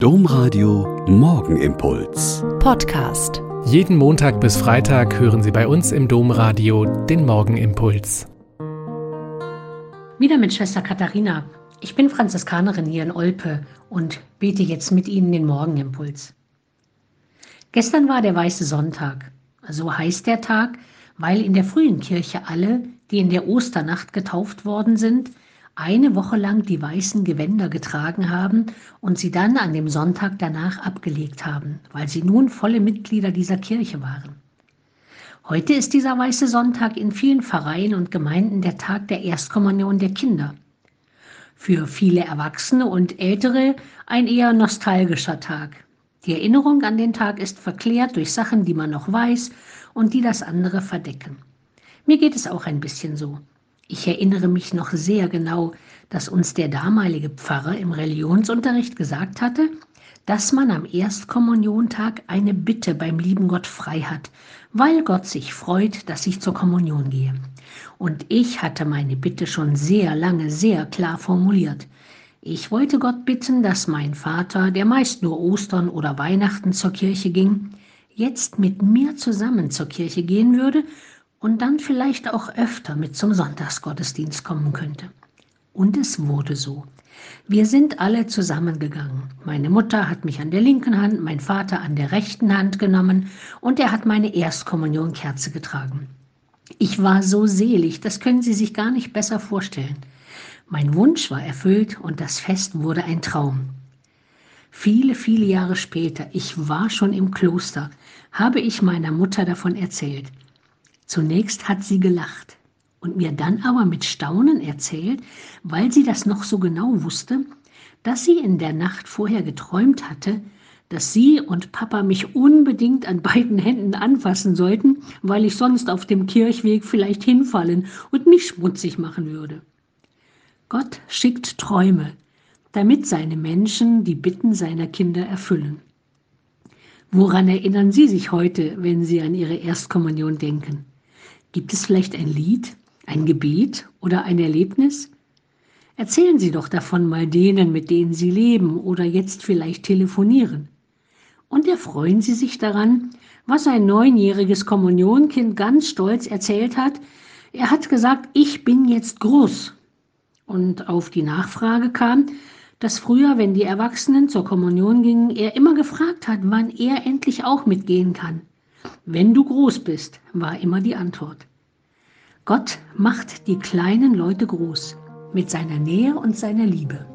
Domradio Morgenimpuls. Podcast. Jeden Montag bis Freitag hören Sie bei uns im Domradio den Morgenimpuls. Wieder mit Schwester Katharina. Ich bin Franziskanerin hier in Olpe und bete jetzt mit Ihnen den Morgenimpuls. Gestern war der Weiße Sonntag. So heißt der Tag, weil in der frühen Kirche alle, die in der Osternacht getauft worden sind, eine Woche lang die weißen Gewänder getragen haben und sie dann an dem Sonntag danach abgelegt haben, weil sie nun volle Mitglieder dieser Kirche waren. Heute ist dieser weiße Sonntag in vielen Pfarreien und Gemeinden der Tag der Erstkommunion der Kinder. Für viele Erwachsene und Ältere ein eher nostalgischer Tag. Die Erinnerung an den Tag ist verklärt durch Sachen, die man noch weiß und die das andere verdecken. Mir geht es auch ein bisschen so. Ich erinnere mich noch sehr genau, dass uns der damalige Pfarrer im Religionsunterricht gesagt hatte, dass man am Erstkommuniontag eine Bitte beim lieben Gott frei hat, weil Gott sich freut, dass ich zur Kommunion gehe. Und ich hatte meine Bitte schon sehr lange sehr klar formuliert. Ich wollte Gott bitten, dass mein Vater, der meist nur Ostern oder Weihnachten zur Kirche ging, jetzt mit mir zusammen zur Kirche gehen würde und dann vielleicht auch öfter mit zum Sonntagsgottesdienst kommen könnte. Und es wurde so. Wir sind alle zusammengegangen. Meine Mutter hat mich an der linken Hand, mein Vater an der rechten Hand genommen und er hat meine Erstkommunionkerze getragen. Ich war so selig, das können Sie sich gar nicht besser vorstellen. Mein Wunsch war erfüllt und das Fest wurde ein Traum. Viele, viele Jahre später, ich war schon im Kloster, habe ich meiner Mutter davon erzählt. Zunächst hat sie gelacht und mir dann aber mit Staunen erzählt, weil sie das noch so genau wusste, dass sie in der Nacht vorher geträumt hatte, dass sie und Papa mich unbedingt an beiden Händen anfassen sollten, weil ich sonst auf dem Kirchweg vielleicht hinfallen und mich schmutzig machen würde. Gott schickt Träume, damit seine Menschen die Bitten seiner Kinder erfüllen. Woran erinnern Sie sich heute, wenn Sie an Ihre Erstkommunion denken? Gibt es vielleicht ein Lied, ein Gebet oder ein Erlebnis? Erzählen Sie doch davon mal denen, mit denen Sie leben oder jetzt vielleicht telefonieren. Und erfreuen Sie sich daran, was ein neunjähriges Kommunionkind ganz stolz erzählt hat. Er hat gesagt, ich bin jetzt groß. Und auf die Nachfrage kam, dass früher, wenn die Erwachsenen zur Kommunion gingen, er immer gefragt hat, wann er endlich auch mitgehen kann. Wenn du groß bist, war immer die Antwort. Gott macht die kleinen Leute groß mit seiner Nähe und seiner Liebe.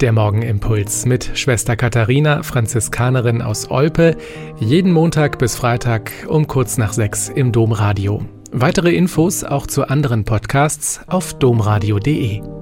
Der Morgenimpuls mit Schwester Katharina, Franziskanerin aus Olpe, jeden Montag bis Freitag um kurz nach sechs im Domradio. Weitere Infos auch zu anderen Podcasts auf domradio.de.